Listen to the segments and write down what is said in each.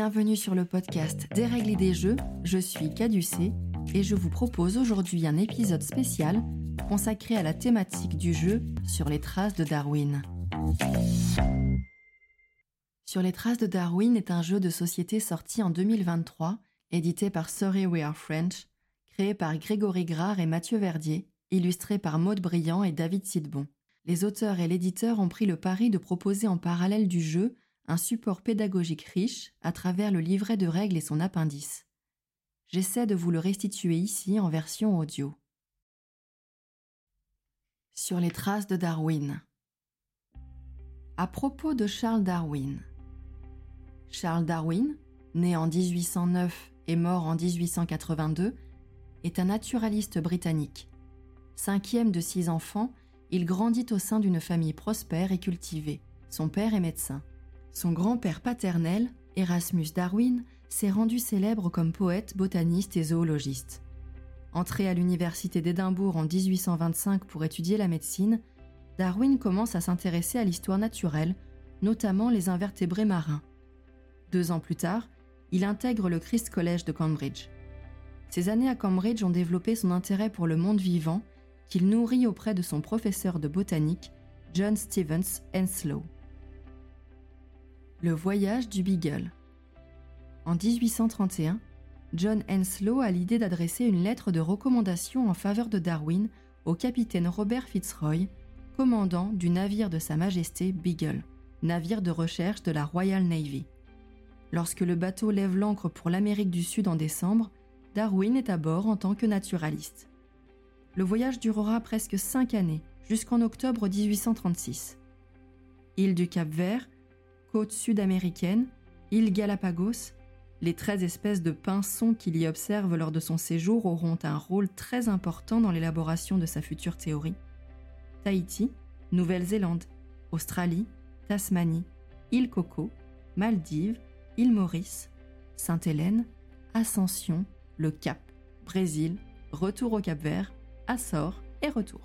Bienvenue sur le podcast Des règles et des jeux, je suis Caducée et je vous propose aujourd'hui un épisode spécial consacré à la thématique du jeu sur les traces de Darwin. Sur les traces de Darwin est un jeu de société sorti en 2023, édité par Sorry We Are French, créé par Grégory Grard et Mathieu Verdier, illustré par Maude Briand et David Sidbon. Les auteurs et l'éditeur ont pris le pari de proposer en parallèle du jeu un support pédagogique riche à travers le livret de règles et son appendice. J'essaie de vous le restituer ici en version audio. Sur les traces de Darwin. À propos de Charles Darwin. Charles Darwin, né en 1809 et mort en 1882, est un naturaliste britannique. Cinquième de six enfants, il grandit au sein d'une famille prospère et cultivée. Son père est médecin. Son grand-père paternel, Erasmus Darwin, s'est rendu célèbre comme poète, botaniste et zoologiste. Entré à l'université d'Édimbourg en 1825 pour étudier la médecine, Darwin commence à s'intéresser à l'histoire naturelle, notamment les invertébrés marins. Deux ans plus tard, il intègre le Christ College de Cambridge. Ces années à Cambridge ont développé son intérêt pour le monde vivant, qu'il nourrit auprès de son professeur de botanique, John Stevens Henslow. Le voyage du Beagle. En 1831, John Henslow a l'idée d'adresser une lettre de recommandation en faveur de Darwin au capitaine Robert Fitzroy, commandant du navire de Sa Majesté Beagle, navire de recherche de la Royal Navy. Lorsque le bateau lève l'ancre pour l'Amérique du Sud en décembre, Darwin est à bord en tant que naturaliste. Le voyage durera presque cinq années, jusqu'en octobre 1836. Île du Cap-Vert, côte sud-américaine, île Galapagos, les 13 espèces de pinsons qu'il y observe lors de son séjour auront un rôle très important dans l'élaboration de sa future théorie. Tahiti, Nouvelle-Zélande, Australie, Tasmanie, île Coco, Maldives, île Maurice, Sainte-Hélène, Ascension, le Cap, Brésil, retour au Cap Vert, Açores et retour.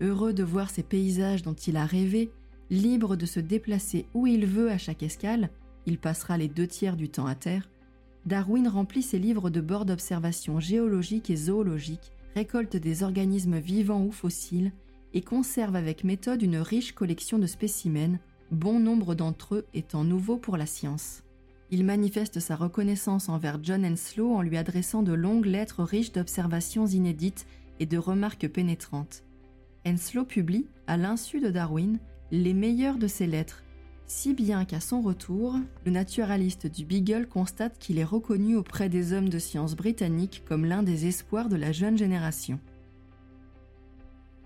Heureux de voir ces paysages dont il a rêvé, libre de se déplacer où il veut à chaque escale, il passera les deux tiers du temps à terre, Darwin remplit ses livres de bord d'observation géologique et zoologique, récolte des organismes vivants ou fossiles et conserve avec méthode une riche collection de spécimens, bon nombre d'entre eux étant nouveaux pour la science. Il manifeste sa reconnaissance envers John Henslow en lui adressant de longues lettres riches d'observations inédites et de remarques pénétrantes. Henslow publie, à l'insu de Darwin, les meilleures de ses lettres, si bien qu'à son retour, le naturaliste du Beagle constate qu'il est reconnu auprès des hommes de science britanniques comme l'un des espoirs de la jeune génération.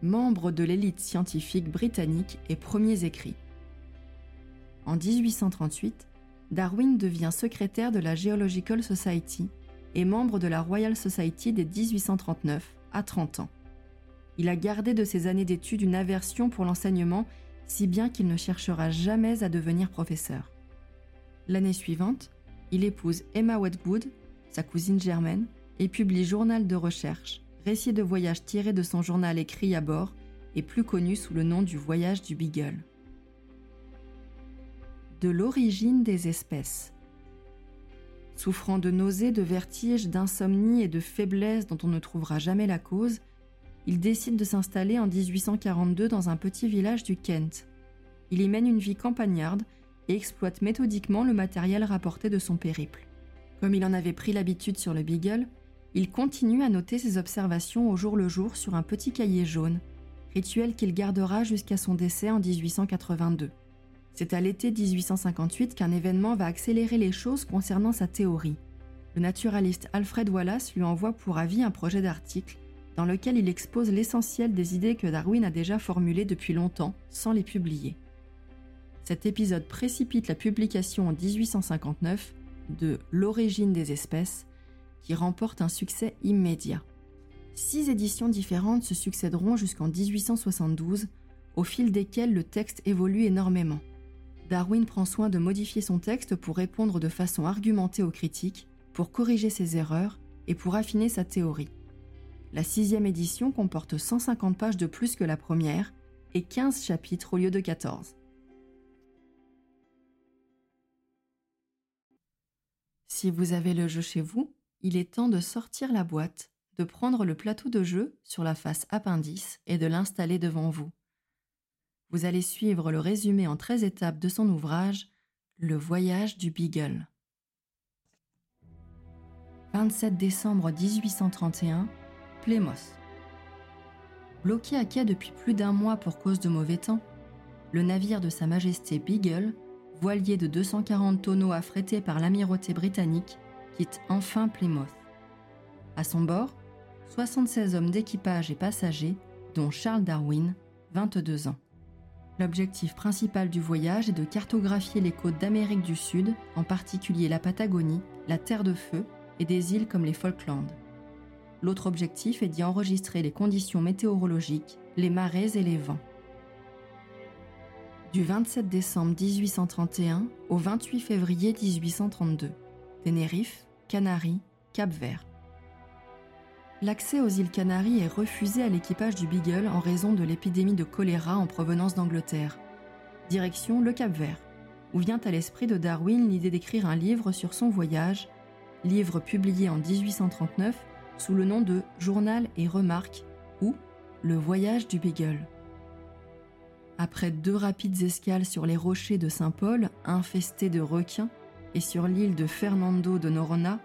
Membre de l'élite scientifique britannique et premiers écrits. En 1838, Darwin devient secrétaire de la Geological Society et membre de la Royal Society dès 1839, à 30 ans. Il a gardé de ses années d'études une aversion pour l'enseignement si bien qu'il ne cherchera jamais à devenir professeur. L'année suivante, il épouse Emma Wedgwood, sa cousine germaine, et publie Journal de recherche, récit de voyage tiré de son journal écrit à bord et plus connu sous le nom du Voyage du Beagle. De l'origine des espèces. Souffrant de nausées, de vertiges, d'insomnie et de faiblesse dont on ne trouvera jamais la cause, il décide de s'installer en 1842 dans un petit village du Kent. Il y mène une vie campagnarde et exploite méthodiquement le matériel rapporté de son périple. Comme il en avait pris l'habitude sur le Beagle, il continue à noter ses observations au jour le jour sur un petit cahier jaune, rituel qu'il gardera jusqu'à son décès en 1882. C'est à l'été 1858 qu'un événement va accélérer les choses concernant sa théorie. Le naturaliste Alfred Wallace lui envoie pour avis un projet d'article dans lequel il expose l'essentiel des idées que Darwin a déjà formulées depuis longtemps sans les publier. Cet épisode précipite la publication en 1859 de L'origine des espèces, qui remporte un succès immédiat. Six éditions différentes se succéderont jusqu'en 1872, au fil desquelles le texte évolue énormément. Darwin prend soin de modifier son texte pour répondre de façon argumentée aux critiques, pour corriger ses erreurs et pour affiner sa théorie. La sixième édition comporte 150 pages de plus que la première et 15 chapitres au lieu de 14. Si vous avez le jeu chez vous, il est temps de sortir la boîte, de prendre le plateau de jeu sur la face appendice et de l'installer devant vous. Vous allez suivre le résumé en 13 étapes de son ouvrage Le voyage du Beagle. 27 décembre 1831, Plymouth. Bloqué à quai depuis plus d'un mois pour cause de mauvais temps, le navire de Sa Majesté Beagle, voilier de 240 tonneaux affrété par l'amirauté britannique, quitte enfin Plymouth. À son bord, 76 hommes d'équipage et passagers, dont Charles Darwin, 22 ans. L'objectif principal du voyage est de cartographier les côtes d'Amérique du Sud, en particulier la Patagonie, la Terre de Feu et des îles comme les Falklands. L'autre objectif est d'y enregistrer les conditions météorologiques, les marées et les vents. Du 27 décembre 1831 au 28 février 1832, Tenerife, Canaries, Cap-Vert. L'accès aux îles Canaries est refusé à l'équipage du Beagle en raison de l'épidémie de choléra en provenance d'Angleterre. Direction le Cap-Vert, où vient à l'esprit de Darwin l'idée d'écrire un livre sur son voyage, livre publié en 1839 sous le nom de Journal et Remarques ou Le voyage du Beagle. Après deux rapides escales sur les rochers de Saint-Paul, infestés de requins, et sur l'île de Fernando de Noronha,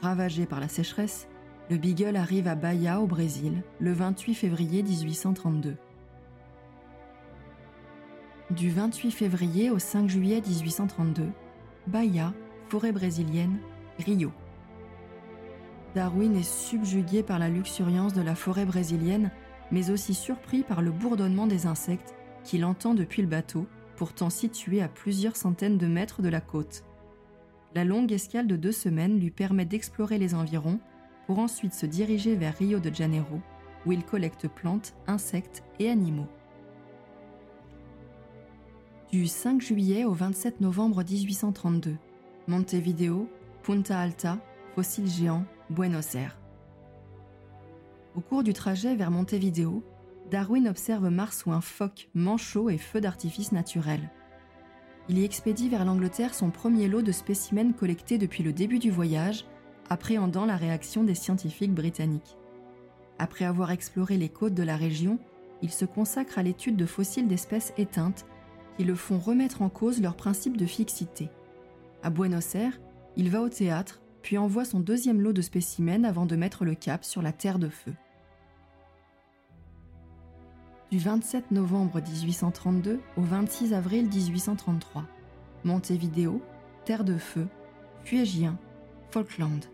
ravagée par la sécheresse, le Beagle arrive à Bahia, au Brésil, le 28 février 1832. Du 28 février au 5 juillet 1832, Bahia, forêt brésilienne, Rio. Darwin est subjugué par la luxuriance de la forêt brésilienne, mais aussi surpris par le bourdonnement des insectes qu'il entend depuis le bateau, pourtant situé à plusieurs centaines de mètres de la côte. La longue escale de deux semaines lui permet d'explorer les environs pour ensuite se diriger vers Rio de Janeiro, où il collecte plantes, insectes et animaux. Du 5 juillet au 27 novembre 1832, Montevideo, Punta Alta, fossiles géants, Buenos Aires. Au cours du trajet vers Montevideo, Darwin observe Mars où un phoque, manchot et feu d'artifice naturel. Il y expédie vers l'Angleterre son premier lot de spécimens collectés depuis le début du voyage appréhendant la réaction des scientifiques britanniques. Après avoir exploré les côtes de la région, il se consacre à l'étude de fossiles d'espèces éteintes qui le font remettre en cause leur principe de fixité. À Buenos Aires, il va au théâtre, puis envoie son deuxième lot de spécimens avant de mettre le cap sur la Terre de Feu. Du 27 novembre 1832 au 26 avril 1833, Montevideo, Terre de Feu, Fuégien, Falkland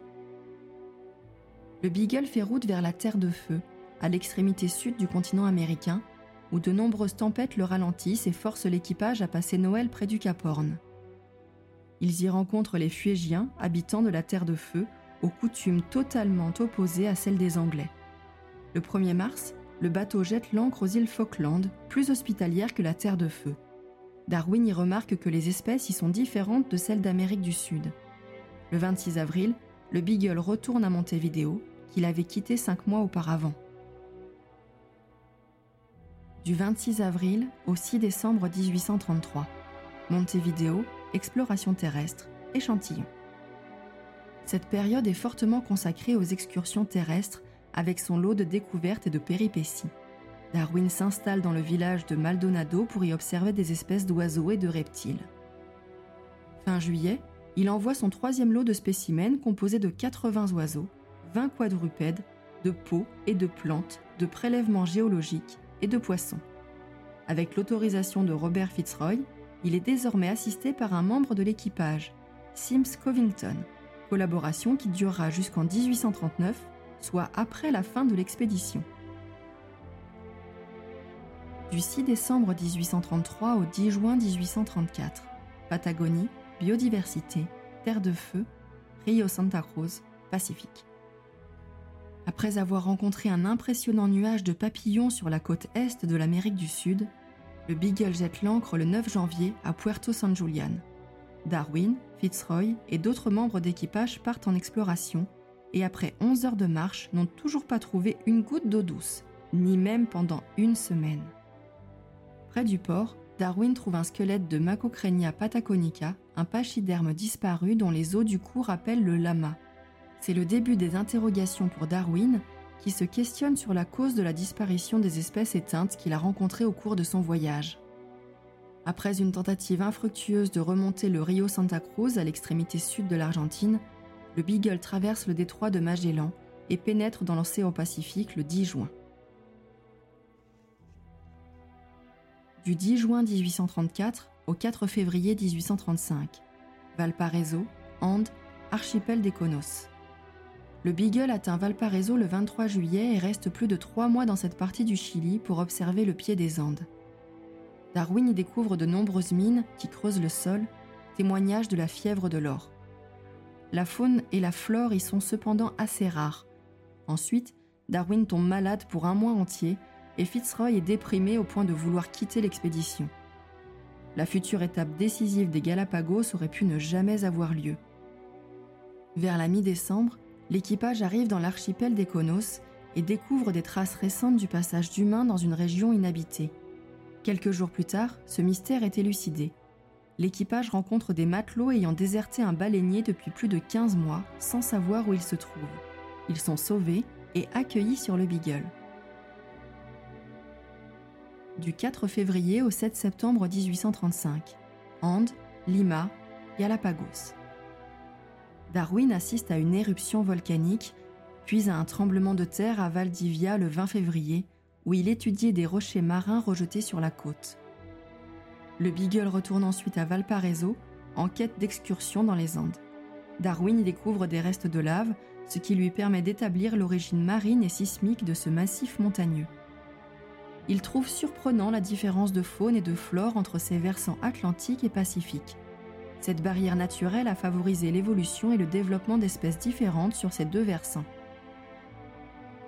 le Beagle fait route vers la Terre de Feu, à l'extrémité sud du continent américain, où de nombreuses tempêtes le ralentissent et forcent l'équipage à passer Noël près du Cap Horn. Ils y rencontrent les Fuégiens, habitants de la Terre de Feu, aux coutumes totalement opposées à celles des Anglais. Le 1er mars, le bateau jette l'ancre aux îles Falkland, plus hospitalières que la Terre de Feu. Darwin y remarque que les espèces y sont différentes de celles d'Amérique du Sud. Le 26 avril, le Beagle retourne à Montevideo qu'il avait quitté cinq mois auparavant. Du 26 avril au 6 décembre 1833, Montevideo, exploration terrestre, échantillon. Cette période est fortement consacrée aux excursions terrestres avec son lot de découvertes et de péripéties. Darwin s'installe dans le village de Maldonado pour y observer des espèces d'oiseaux et de reptiles. Fin juillet, il envoie son troisième lot de spécimens composé de 80 oiseaux, 20 quadrupèdes, de peaux et de plantes, de prélèvements géologiques et de poissons. Avec l'autorisation de Robert Fitzroy, il est désormais assisté par un membre de l'équipage, Sims Covington, collaboration qui durera jusqu'en 1839, soit après la fin de l'expédition. Du 6 décembre 1833 au 10 juin 1834, Patagonie, biodiversité, terre de feu, Rio Santa Cruz, Pacifique. Après avoir rencontré un impressionnant nuage de papillons sur la côte est de l'Amérique du Sud, le Beagle jette l'ancre le 9 janvier à Puerto San Julian. Darwin, Fitzroy et d'autres membres d'équipage partent en exploration et après 11 heures de marche n'ont toujours pas trouvé une goutte d'eau douce, ni même pendant une semaine. Près du port, Darwin trouve un squelette de Macocrenia patagonica, un pachyderme disparu dont les os du cou rappellent le lama. C'est le début des interrogations pour Darwin, qui se questionne sur la cause de la disparition des espèces éteintes qu'il a rencontrées au cours de son voyage. Après une tentative infructueuse de remonter le Rio Santa Cruz à l'extrémité sud de l'Argentine, le Beagle traverse le détroit de Magellan et pénètre dans l'océan Pacifique le 10 juin. Du 10 juin 1834 au 4 février 1835, Valparaiso, Andes, archipel des Conos. Le Beagle atteint Valparaiso le 23 juillet et reste plus de trois mois dans cette partie du Chili pour observer le pied des Andes. Darwin y découvre de nombreuses mines qui creusent le sol, témoignage de la fièvre de l'or. La faune et la flore y sont cependant assez rares. Ensuite, Darwin tombe malade pour un mois entier et Fitzroy est déprimé au point de vouloir quitter l'expédition. La future étape décisive des Galapagos aurait pu ne jamais avoir lieu. Vers la mi-décembre, l'équipage arrive dans l'archipel des Conos et découvre des traces récentes du passage d'humains dans une région inhabitée. Quelques jours plus tard, ce mystère est élucidé. L'équipage rencontre des matelots ayant déserté un baleinier depuis plus de 15 mois sans savoir où il se trouve. Ils sont sauvés et accueillis sur le Beagle. Du 4 février au 7 septembre 1835, Andes, Lima, Galapagos. Darwin assiste à une éruption volcanique, puis à un tremblement de terre à Valdivia le 20 février, où il étudiait des rochers marins rejetés sur la côte. Le Beagle retourne ensuite à Valparaiso en quête d'excursion dans les Andes. Darwin découvre des restes de lave, ce qui lui permet d'établir l'origine marine et sismique de ce massif montagneux. Il trouve surprenant la différence de faune et de flore entre ces versants atlantiques et pacifiques. Cette barrière naturelle a favorisé l'évolution et le développement d'espèces différentes sur ces deux versants.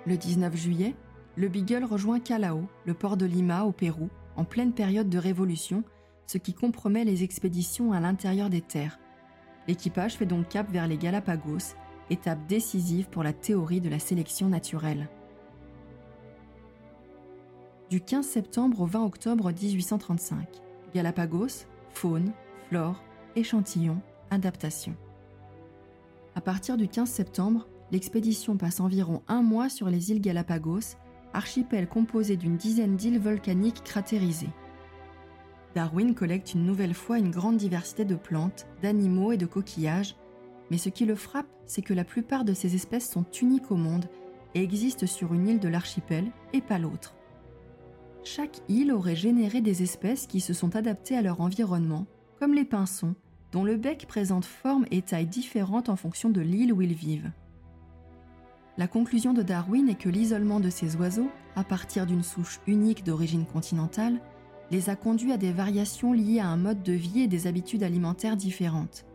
Le 19 juillet, le Beagle rejoint Callao, le port de Lima au Pérou, en pleine période de révolution, ce qui compromet les expéditions à l'intérieur des terres. L'équipage fait donc cap vers les Galapagos, étape décisive pour la théorie de la sélection naturelle. Du 15 septembre au 20 octobre 1835, Galapagos, faune, flore, échantillons, adaptation. À partir du 15 septembre, l'expédition passe environ un mois sur les îles Galapagos, archipel composé d'une dizaine d'îles volcaniques cratérisées. Darwin collecte une nouvelle fois une grande diversité de plantes, d'animaux et de coquillages, mais ce qui le frappe, c'est que la plupart de ces espèces sont uniques au monde et existent sur une île de l'archipel et pas l'autre. Chaque île aurait généré des espèces qui se sont adaptées à leur environnement, comme les pinsons, dont le bec présente forme et taille différentes en fonction de l'île où ils vivent. La conclusion de Darwin est que l'isolement de ces oiseaux, à partir d'une souche unique d'origine continentale, les a conduits à des variations liées à un mode de vie et des habitudes alimentaires différentes.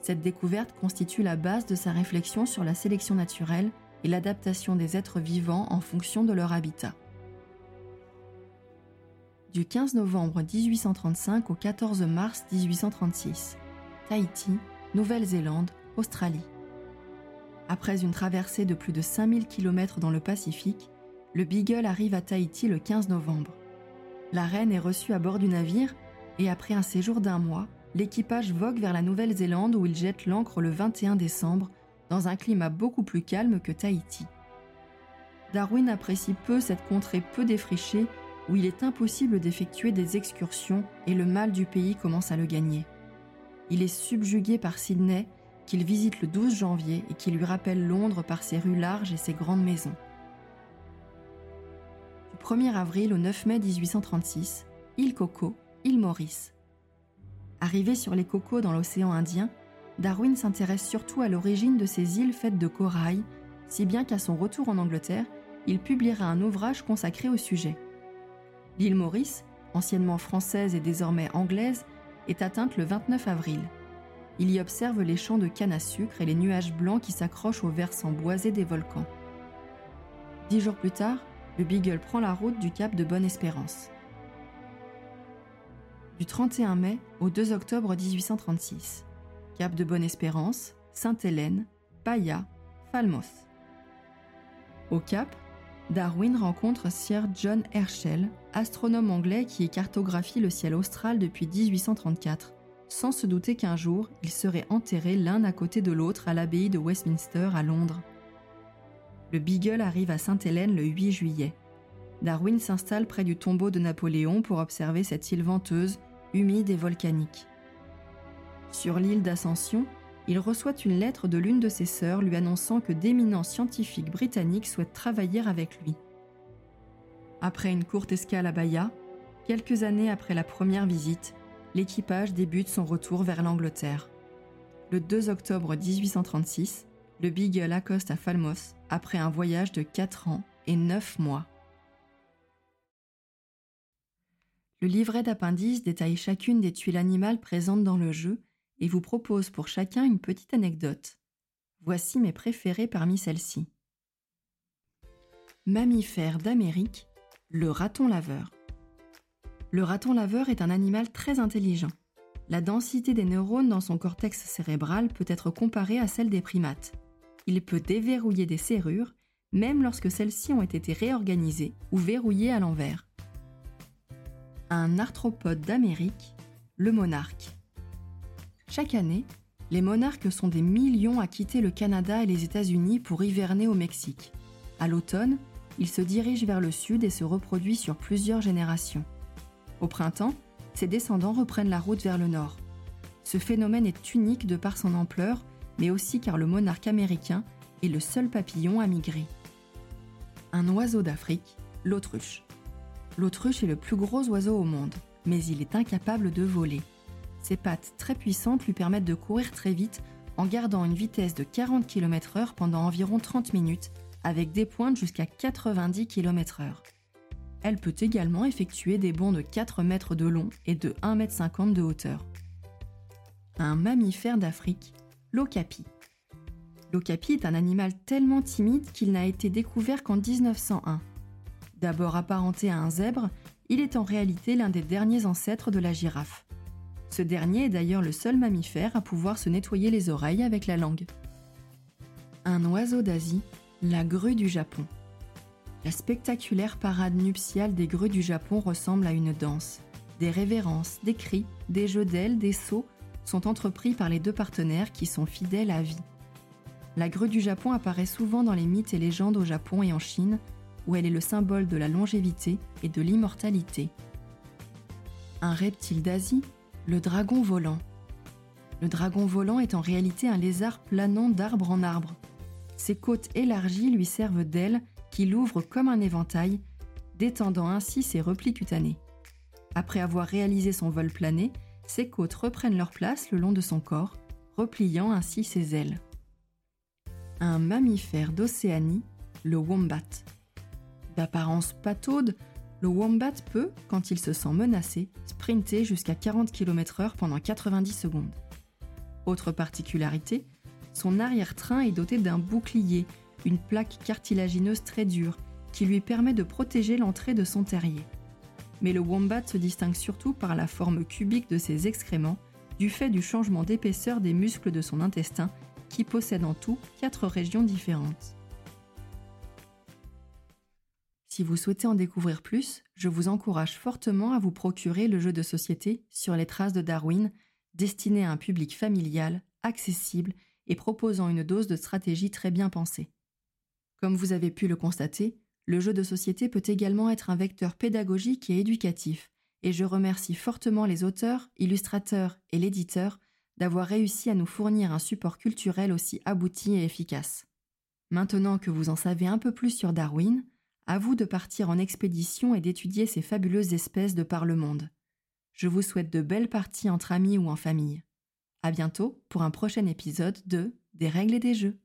Cette découverte constitue la base de sa réflexion sur la sélection naturelle et l'adaptation des êtres vivants en fonction de leur habitat du 15 novembre 1835 au 14 mars 1836. Tahiti, Nouvelle-Zélande, Australie. Après une traversée de plus de 5000 km dans le Pacifique, le Beagle arrive à Tahiti le 15 novembre. La reine est reçue à bord du navire et après un séjour d'un mois, l'équipage vogue vers la Nouvelle-Zélande où il jette l'ancre le 21 décembre dans un climat beaucoup plus calme que Tahiti. Darwin apprécie peu cette contrée peu défrichée où il est impossible d'effectuer des excursions et le mal du pays commence à le gagner. Il est subjugué par Sydney, qu'il visite le 12 janvier et qui lui rappelle Londres par ses rues larges et ses grandes maisons. Du 1er avril au 9 mai 1836, île Coco, île Maurice. Arrivé sur les cocos dans l'océan Indien, Darwin s'intéresse surtout à l'origine de ces îles faites de corail, si bien qu'à son retour en Angleterre, il publiera un ouvrage consacré au sujet. L'île Maurice, anciennement française et désormais anglaise, est atteinte le 29 avril. Il y observe les champs de canne à sucre et les nuages blancs qui s'accrochent aux versants boisés des volcans. Dix jours plus tard, le Beagle prend la route du cap de Bonne-Espérance. Du 31 mai au 2 octobre 1836, cap de Bonne-Espérance, Sainte-Hélène, Paya, Falmos. Au cap, Darwin rencontre Sir John Herschel, astronome anglais qui cartographie le ciel austral depuis 1834, sans se douter qu'un jour, ils seraient enterrés l'un à côté de l'autre à l'abbaye de Westminster à Londres. Le Beagle arrive à Sainte-Hélène le 8 juillet. Darwin s'installe près du tombeau de Napoléon pour observer cette île venteuse, humide et volcanique. Sur l'île d'Ascension, il reçoit une lettre de l'une de ses sœurs lui annonçant que d'éminents scientifiques britanniques souhaitent travailler avec lui. Après une courte escale à Bahia, quelques années après la première visite, l'équipage débute son retour vers l'Angleterre. Le 2 octobre 1836, le Beagle accoste à Falmouth après un voyage de 4 ans et 9 mois. Le livret d'appendice détaille chacune des tuiles animales présentes dans le jeu et vous propose pour chacun une petite anecdote. Voici mes préférés parmi celles-ci. Mammifère d'Amérique, le raton laveur. Le raton laveur est un animal très intelligent. La densité des neurones dans son cortex cérébral peut être comparée à celle des primates. Il peut déverrouiller des serrures, même lorsque celles-ci ont été réorganisées ou verrouillées à l'envers. Un arthropode d'Amérique, le monarque. Chaque année, les monarques sont des millions à quitter le Canada et les États-Unis pour hiverner au Mexique. À l'automne, ils se dirigent vers le sud et se reproduisent sur plusieurs générations. Au printemps, ses descendants reprennent la route vers le nord. Ce phénomène est unique de par son ampleur, mais aussi car le monarque américain est le seul papillon à migrer. Un oiseau d'Afrique, l'autruche. L'autruche est le plus gros oiseau au monde, mais il est incapable de voler. Ses pattes très puissantes lui permettent de courir très vite en gardant une vitesse de 40 km/h pendant environ 30 minutes, avec des pointes jusqu'à 90 km/h. Elle peut également effectuer des bonds de 4 mètres de long et de 1,50 m de hauteur. Un mammifère d'Afrique, l'okapi. L'okapi est un animal tellement timide qu'il n'a été découvert qu'en 1901. D'abord apparenté à un zèbre, il est en réalité l'un des derniers ancêtres de la girafe. Ce dernier est d'ailleurs le seul mammifère à pouvoir se nettoyer les oreilles avec la langue. Un oiseau d'Asie, la grue du Japon. La spectaculaire parade nuptiale des grues du Japon ressemble à une danse. Des révérences, des cris, des jeux d'ailes, des sauts sont entrepris par les deux partenaires qui sont fidèles à vie. La grue du Japon apparaît souvent dans les mythes et légendes au Japon et en Chine, où elle est le symbole de la longévité et de l'immortalité. Un reptile d'Asie, le dragon volant. Le dragon volant est en réalité un lézard planant d'arbre en arbre. Ses côtes élargies lui servent d'ailes qui l'ouvre comme un éventail, détendant ainsi ses replis cutanés. Après avoir réalisé son vol plané, ses côtes reprennent leur place le long de son corps, repliant ainsi ses ailes. Un mammifère d'Océanie, le wombat. D'apparence pataude, le wombat peut, quand il se sent menacé, sprinter jusqu'à 40 km/h pendant 90 secondes. Autre particularité, son arrière-train est doté d'un bouclier une plaque cartilagineuse très dure qui lui permet de protéger l'entrée de son terrier. Mais le wombat se distingue surtout par la forme cubique de ses excréments, du fait du changement d'épaisseur des muscles de son intestin, qui possède en tout quatre régions différentes. Si vous souhaitez en découvrir plus, je vous encourage fortement à vous procurer le jeu de société sur les traces de Darwin, destiné à un public familial, accessible et proposant une dose de stratégie très bien pensée. Comme vous avez pu le constater, le jeu de société peut également être un vecteur pédagogique et éducatif, et je remercie fortement les auteurs, illustrateurs et l'éditeur d'avoir réussi à nous fournir un support culturel aussi abouti et efficace. Maintenant que vous en savez un peu plus sur Darwin, à vous de partir en expédition et d'étudier ces fabuleuses espèces de par le monde. Je vous souhaite de belles parties entre amis ou en famille. À bientôt pour un prochain épisode de Des règles et des jeux.